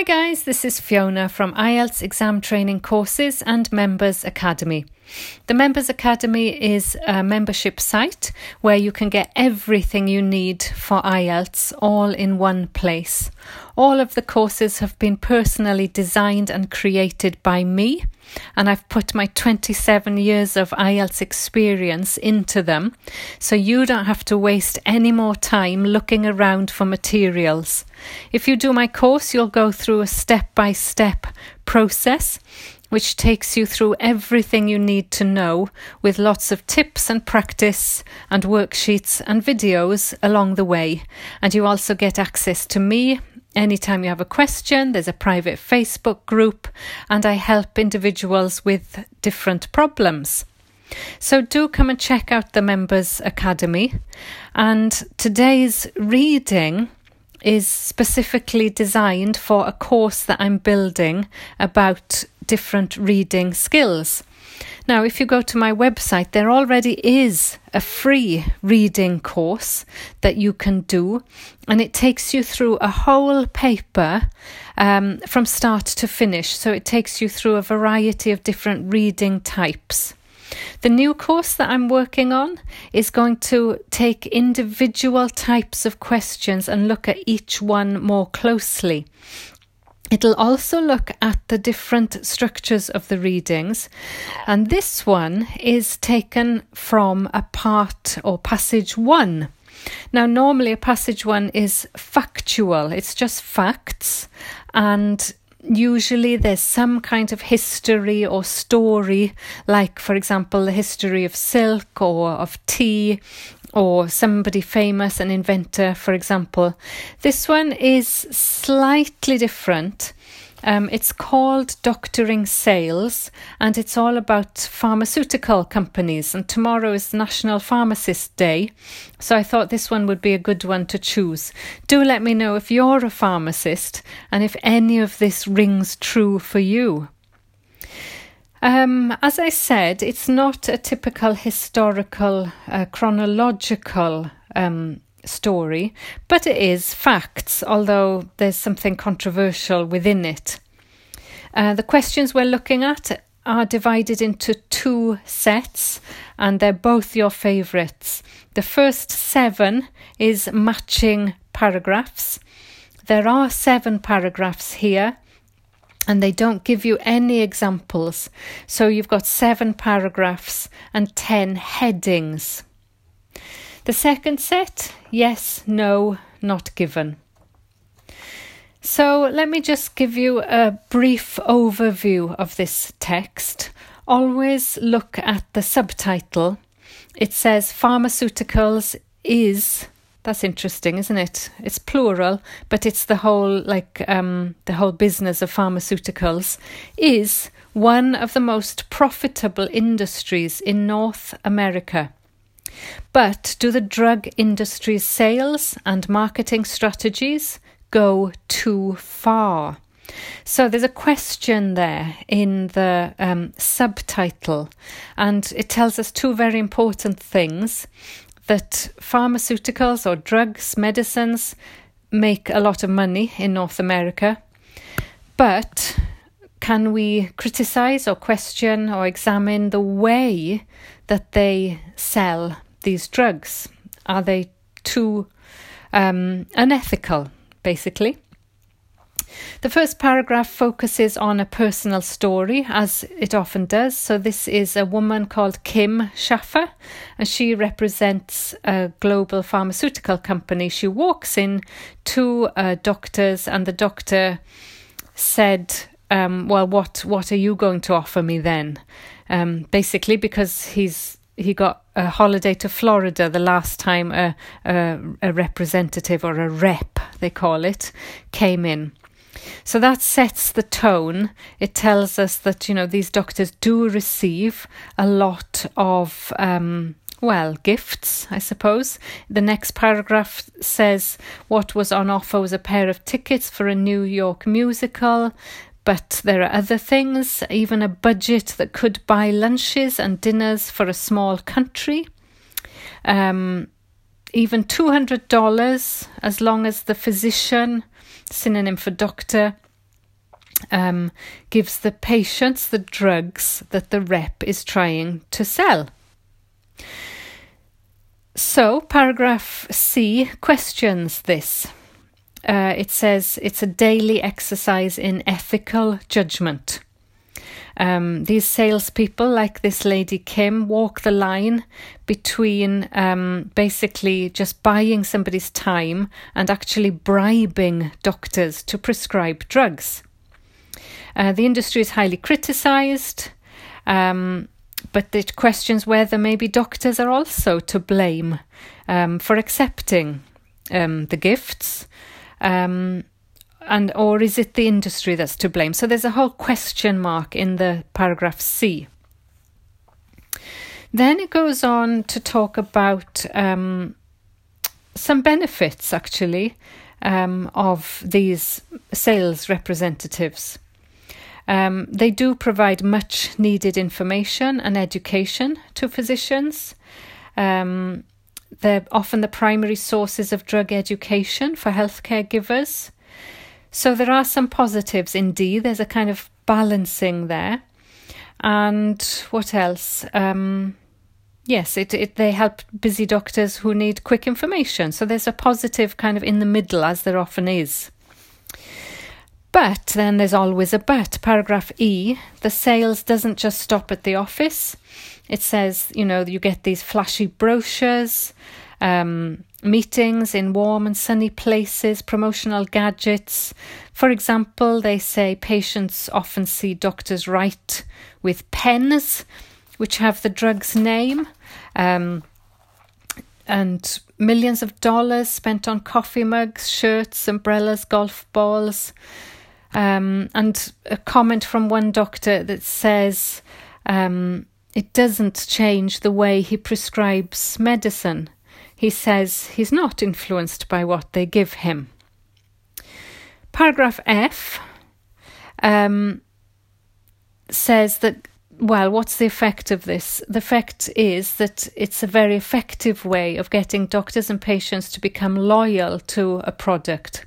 Hi guys, this is Fiona from IELTS Exam Training Courses and Members Academy. The Members Academy is a membership site where you can get everything you need for IELTS all in one place. All of the courses have been personally designed and created by me, and I've put my 27 years of IELTS experience into them, so you don't have to waste any more time looking around for materials. If you do my course, you'll go through a step by step process which takes you through everything you need to know with lots of tips and practice and worksheets and videos along the way. And you also get access to me. Anytime you have a question, there's a private Facebook group, and I help individuals with different problems. So do come and check out the Members Academy. And today's reading is specifically designed for a course that I'm building about different reading skills. Now, if you go to my website, there already is a free reading course that you can do, and it takes you through a whole paper um, from start to finish. So it takes you through a variety of different reading types. The new course that I'm working on is going to take individual types of questions and look at each one more closely. It'll also look at the different structures of the readings, and this one is taken from a part or passage one. Now, normally a passage one is factual, it's just facts, and usually there's some kind of history or story, like, for example, the history of silk or of tea or somebody famous, an inventor, for example. This one is slightly different. Um, it's called Doctoring Sales and it's all about pharmaceutical companies. And tomorrow is National Pharmacist Day. So I thought this one would be a good one to choose. Do let me know if you're a pharmacist and if any of this rings true for you. Um, as I said, it's not a typical historical, uh, chronological um, story, but it is facts, although there's something controversial within it. Uh, the questions we're looking at are divided into two sets, and they're both your favourites. The first seven is matching paragraphs. There are seven paragraphs here, and they don't give you any examples. So you've got seven paragraphs and ten headings. The second set, yes, no, not given. So let me just give you a brief overview of this text. Always look at the subtitle. It says pharmaceuticals is that's interesting, isn't it? It's plural, but it's the whole like um, the whole business of pharmaceuticals is one of the most profitable industries in North America. But do the drug industry's sales and marketing strategies go too far? So there's a question there in the um, subtitle, and it tells us two very important things that pharmaceuticals or drugs, medicines make a lot of money in North America, but can we criticize or question or examine the way that they sell these drugs? Are they too um, unethical, basically? The first paragraph focuses on a personal story, as it often does. So, this is a woman called Kim Schaffer, and she represents a global pharmaceutical company. She walks in to uh, doctors, and the doctor said, um, "Well, what what are you going to offer me then?" Um, basically, because he's he got a holiday to Florida the last time a, a, a representative or a rep, they call it, came in. So that sets the tone. It tells us that, you know, these doctors do receive a lot of, um, well, gifts, I suppose. The next paragraph says what was on offer was a pair of tickets for a New York musical. But there are other things, even a budget that could buy lunches and dinners for a small country. Um, even $200 as long as the physician synonym for doctor, um, gives the patients the drugs that the rep is trying to sell. So, paragraph C questions this. Uh, it says it's a daily exercise in ethical judgment. Um, these salespeople, like this lady Kim, walk the line between um, basically just buying somebody's time and actually bribing doctors to prescribe drugs. Uh, the industry is highly criticised, um, but it questions whether maybe doctors are also to blame um, for accepting um, the gifts um, and or is it the industry that's to blame? So there's a whole question mark in the paragraph C. Then it goes on to talk about um, some benefits actually um, of these sales representatives. Um, they do provide much needed information and education to physicians. Um, they're often the primary sources of drug education for healthcare givers. So there are some positives indeed. There's a kind of balancing there. And what else? Um, yes, it, it they help busy doctors who need quick information. So there's a positive kind of in the middle, as there often is. But then there's always a but. Paragraph E the sales doesn't just stop at the office. It says, you know, you get these flashy brochures, um, meetings in warm and sunny places, promotional gadgets. For example, they say patients often see doctors write with pens which have the drug's name. Um, and millions of dollars spent on coffee mugs, shirts, umbrellas, golf balls. Um, and a comment from one doctor that says um, it doesn't change the way he prescribes medicine. He says he's not influenced by what they give him. Paragraph F um, says that, well, what's the effect of this? The effect is that it's a very effective way of getting doctors and patients to become loyal to a product.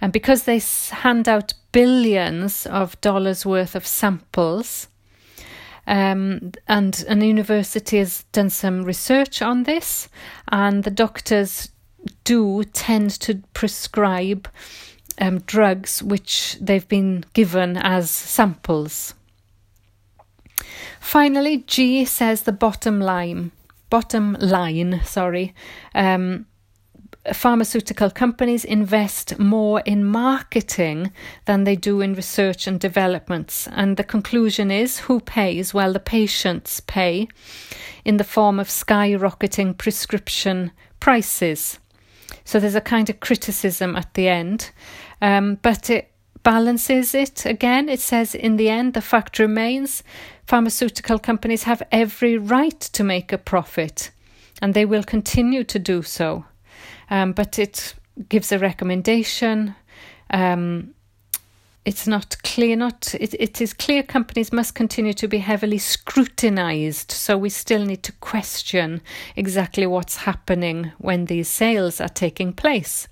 And because they hand out billions of dollars worth of samples, um, and an university has done some research on this, and the doctors do tend to prescribe um, drugs which they've been given as samples. Finally, G says the bottom line. Bottom line, sorry. Um, pharmaceutical companies invest more in marketing than they do in research and developments. And the conclusion is who pays? Well, the patients pay in the form of skyrocketing prescription prices. So there's a kind of criticism at the end, um, but it balances it again. It says in the end, the fact remains pharmaceutical companies have every right to make a profit, and they will continue to do so um, but it gives a recommendation. Um, it's not clear, not it, it is clear companies must continue to be heavily scrutinized. So we still need to question exactly what's happening when these sales are taking place.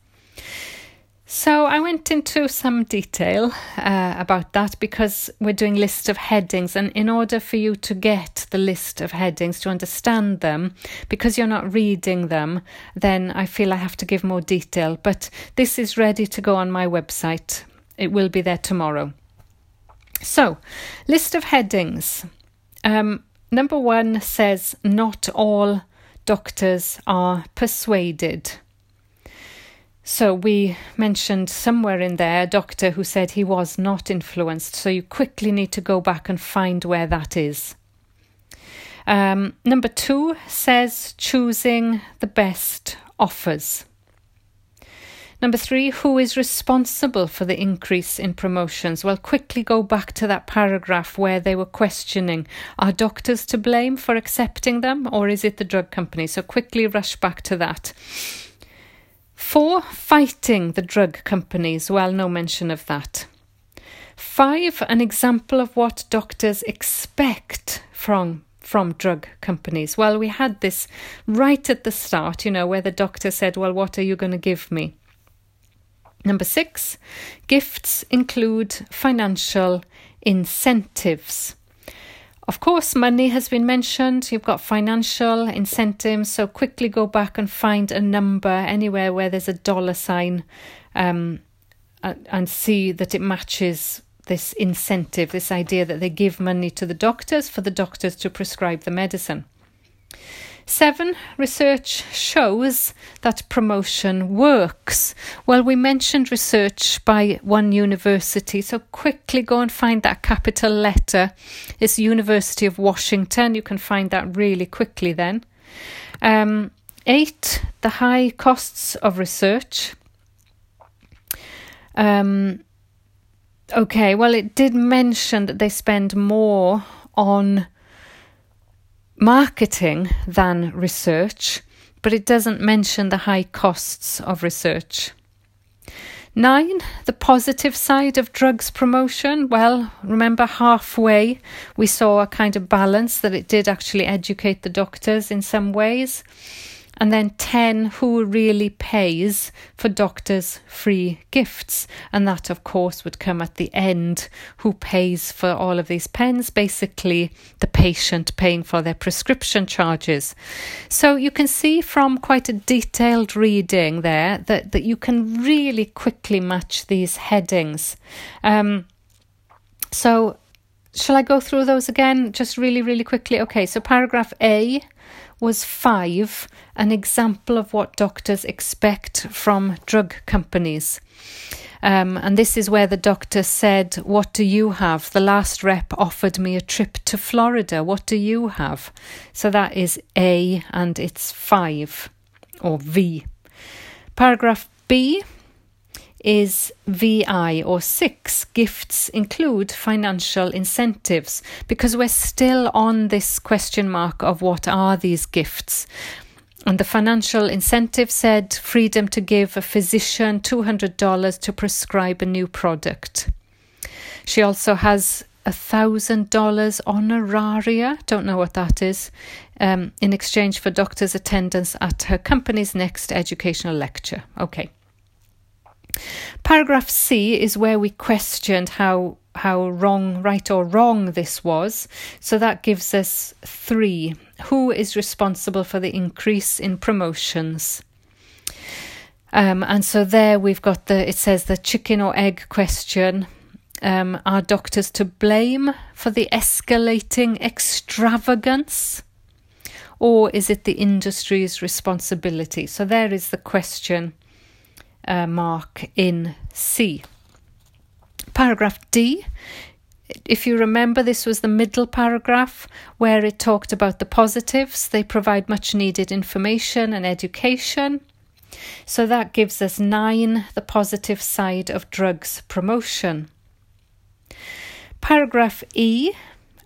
So I went into some detail uh, about that because we're doing list of headings, and in order for you to get the list of headings to understand them, because you're not reading them, then I feel I have to give more detail. But this is ready to go on my website. It will be there tomorrow. So, list of headings. Um, number one says not all doctors are persuaded. So we mentioned somewhere in there a doctor who said he was not influenced. So you quickly need to go back and find where that is. Um, number two says choosing the best offers. Number three, who is responsible for the increase in promotions? Well, quickly go back to that paragraph where they were questioning are doctors to blame for accepting them or is it the drug company? So quickly rush back to that. Four, fighting the drug companies. Well, no mention of that. Five, an example of what doctors expect from from drug companies. Well, we had this right at the start, you know, where the doctor said, Well, what are you going to give me? Number six, gifts include financial incentives. Of course, money has been mentioned. You've got financial incentives, so quickly go back and find a number anywhere where there's a dollar sign um, and see that it matches this incentive, this idea that they give money to the doctors for the doctors to prescribe the medicine. Seven, research shows that promotion works. Well, we mentioned research by one university, so quickly go and find that capital letter. It's University of Washington. You can find that really quickly then. Um, eight, the high costs of research. Um, okay, well, it did mention that they spend more on marketing than research, but it doesn't mention the high costs of research. Nine, the positive side of drugs promotion. Well, remember halfway we saw a kind of balance that it did actually educate the doctors in some ways. And then 10, who really pays for doctors' free gifts? And that, of course, would come at the end. Who pays for all of these pens? Basically, the patient paying for their prescription charges. So you can see from quite a detailed reading there that, that you can really quickly match these headings. Um, so, shall I go through those again just really, really quickly? Okay, so paragraph A was five, an example of what doctors expect from drug companies. Um, and this is where the doctor said, What do you have? The last rep offered me a trip to Florida. What do you have? So that is A and it's five or V. Paragraph B is VI or six. Gifts include financial incentives because we're still on this question mark of what are these gifts. And the financial incentive said freedom to give a physician $200 to prescribe a new product. She also has a thousand dollars honoraria, don't know what that is, um, in exchange for doctor's attendance at her company's next educational lecture. Okay. Paragraph C is where we questioned how how wrong, right or wrong this was. So that gives us three. Who is responsible for the increase in promotions? Um, and so there we've got the, it says the chicken or egg question. Um, are doctors to blame for the escalating extravagance? Or is it the industry's responsibility? So there is the question uh, mark in C. Paragraph D. If you remember, this was the middle paragraph where it talked about the positives. They provide much needed information and education. So that gives us nine, the positive side of drugs promotion. Paragraph E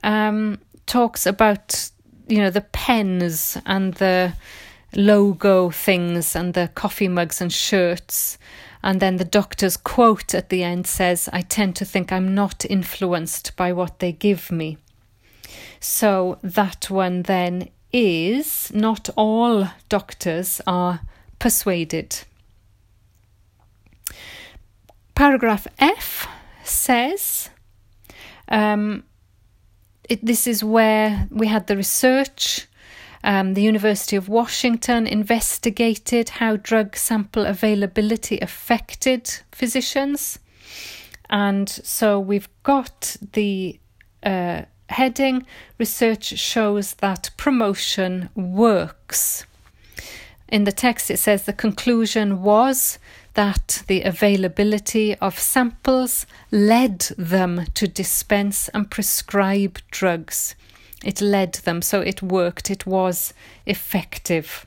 um, talks about you know the pens and the logo things and the coffee mugs and shirts. And then the doctor's quote at the end says, I tend to think I'm not influenced by what they give me. So that one then is not all doctors are persuaded. Paragraph F says, um, it, this is where we had the research um, the University of Washington investigated how drug sample availability affected physicians. And so we've got the uh, heading Research shows that promotion works. In the text, it says the conclusion was that the availability of samples led them to dispense and prescribe drugs. It led them, so it worked, it was effective.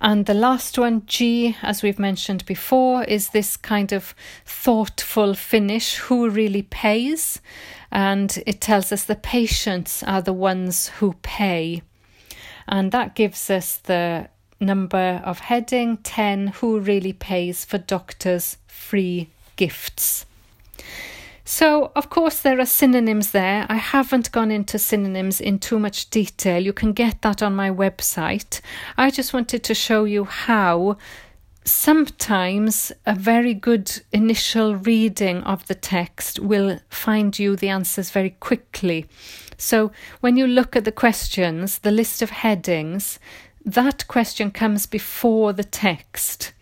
And the last one, G, as we've mentioned before, is this kind of thoughtful finish who really pays. And it tells us the patients are the ones who pay. And that gives us the number of heading 10 who really pays for doctors' free gifts. So, of course, there are synonyms there. I haven't gone into synonyms in too much detail. You can get that on my website. I just wanted to show you how sometimes a very good initial reading of the text will find you the answers very quickly. So when you look at the questions, the list of headings, that question comes before the text.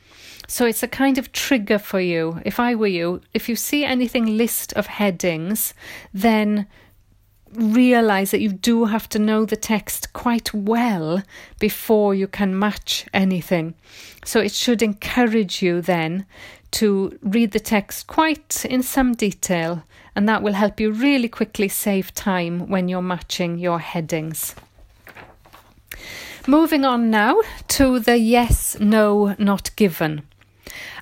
So it's a kind of trigger for you. If I were you, if you see anything list of headings, then realize that you do have to know the text quite well before you can match anything. So it should encourage you then to read the text quite in some detail, and that will help you really quickly save time when you're matching your headings. Moving on now to the yes, no, not given.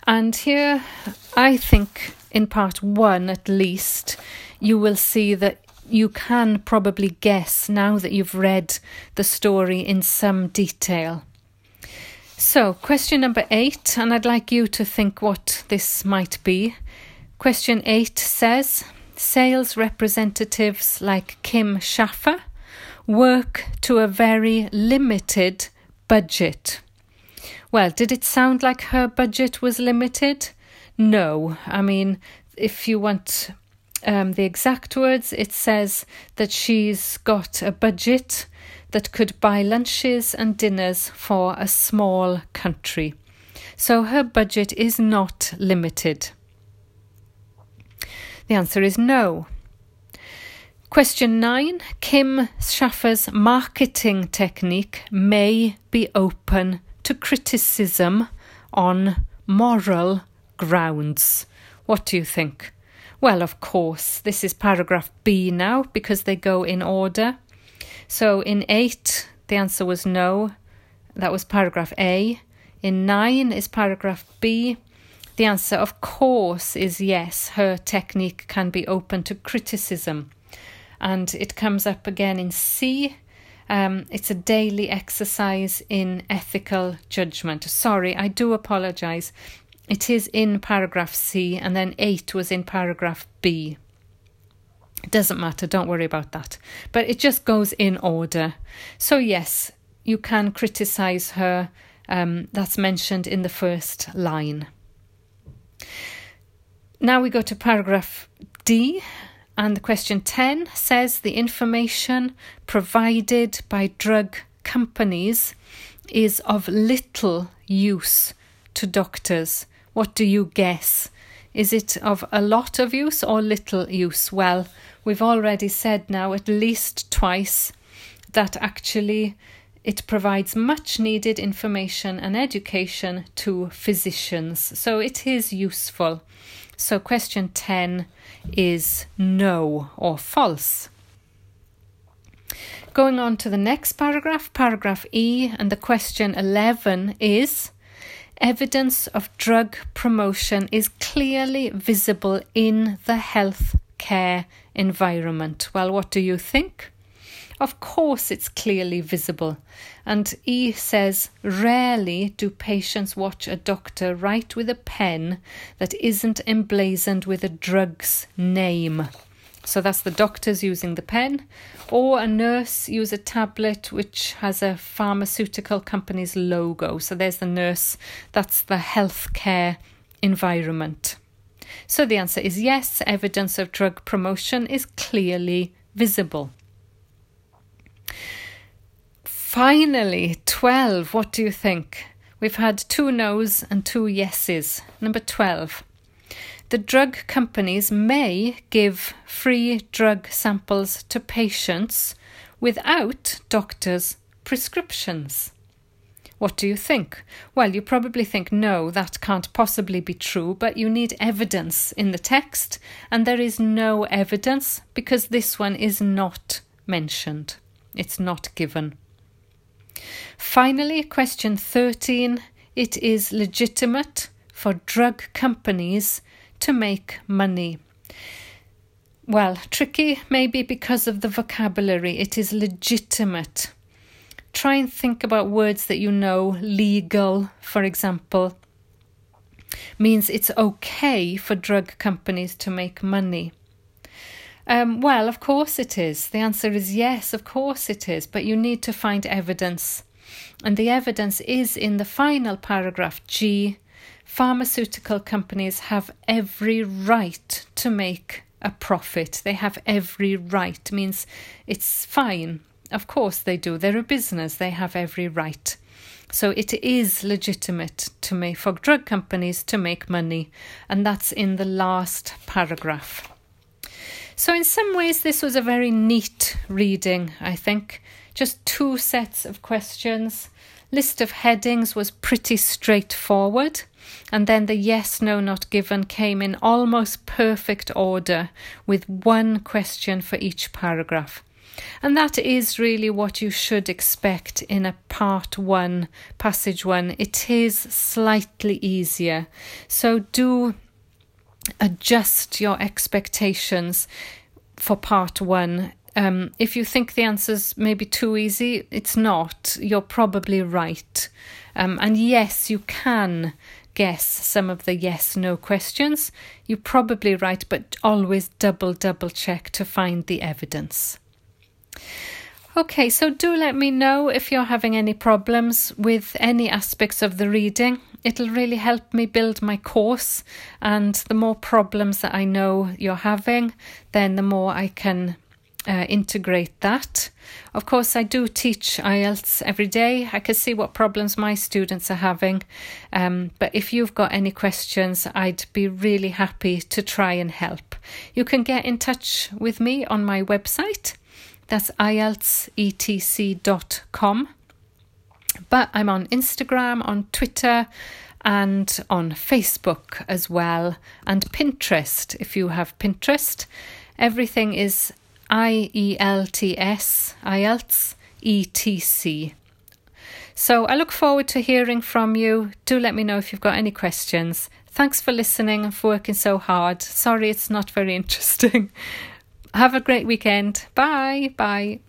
And here, I think in part one at least, you will see that you can probably guess now that you've read the story in some detail. So, question number eight, and I'd like you to think what this might be. Question eight says sales representatives like Kim Schaffer work to a very limited budget. Well, did it sound like her budget was limited? No. I mean, if you want um, the exact words, it says that she's got a budget that could buy lunches and dinners for a small country. So her budget is not limited. The answer is no. Question 9 Kim Schaffer's marketing technique may be open to criticism on moral grounds. What do you think? Well, of course, this is paragraph B now because they go in order. So in 8, the answer was no. That was paragraph A. In 9 is paragraph B. The answer, of course, is yes. Her technique can be open to criticism. And it comes up again in C. Um, it's a daily exercise in ethical judgment. Sorry, I do apologize. It is in paragraph C, and then 8 was in paragraph B. It doesn't matter, don't worry about that. But it just goes in order. So, yes, you can criticize her. Um, that's mentioned in the first line. Now we go to paragraph D, and the question 10 says the information provided by drug companies is of little use to doctors what do you guess? Is it of a lot of use or little use? Well, we've already said now at least twice that actually it provides much needed information and education to physicians. So it is useful. So question 10 is no or false. Going on to the next paragraph, paragraph E, and the question 11 is evidence of drug promotion is clearly visible in the health care environment. Well, what do you think? Of course, it's clearly visible. And E says, rarely do patients watch a doctor write with a pen that isn't emblazoned with a drug's name. So that's the doctors using the pen, or a nurse use a tablet which has a pharmaceutical company's logo. So there's the nurse, that's the healthcare environment. So the answer is yes, evidence of drug promotion is clearly visible. Finally, 12. What do you think? We've had two no's and two yeses. Number 12. The drug companies may give free drug samples to patients without doctors' prescriptions. What do you think? Well, you probably think no, that can't possibly be true, but you need evidence in the text, and there is no evidence because this one is not mentioned. It's not given. Finally, question 13 it is legitimate for drug companies to make money. Well, tricky maybe because of the vocabulary. It is legitimate. Try and think about words that you know. Legal, for example, means it's okay for drug companies to make money. Um, well, of course it is. The answer is yes, of course it is, but you need to find evidence. And the evidence is in the final paragraph G pharmaceutical companies have every right to make a profit. They have every right, means it's fine. Of course they do. They're a business, they have every right. So it is legitimate to make for drug companies to make money, and that's in the last paragraph. So in some ways this was a very neat reading, I think. Just two sets of questions. List of headings was pretty straightforward. And then the yes, no, not given came in almost perfect order with one question for each paragraph. And that is really what you should expect in a part one, passage one. It is slightly easier. So do adjust your expectations for part one. Um, if you think the answer's maybe too easy, it's not. You're probably right. Um, and yes, you can guess some of the yes no questions. You're probably right, but always double, double check to find the evidence. Okay, so do let me know if you're having any problems with any aspects of the reading. It'll really help me build my course, and the more problems that I know you're having, then the more I can uh, integrate that. Of course, I do teach IELTS every day. I can see what problems my students are having. Um, but if you've got any questions, I'd be really happy to try and help. You can get in touch with me on my website. That's ieltsetc.com. But I'm on Instagram, on Twitter, and on Facebook as well, and Pinterest if you have Pinterest. Everything is IELTS, E T C. So I look forward to hearing from you. Do let me know if you've got any questions. Thanks for listening and for working so hard. Sorry it's not very interesting. Have a great weekend. Bye. Bye.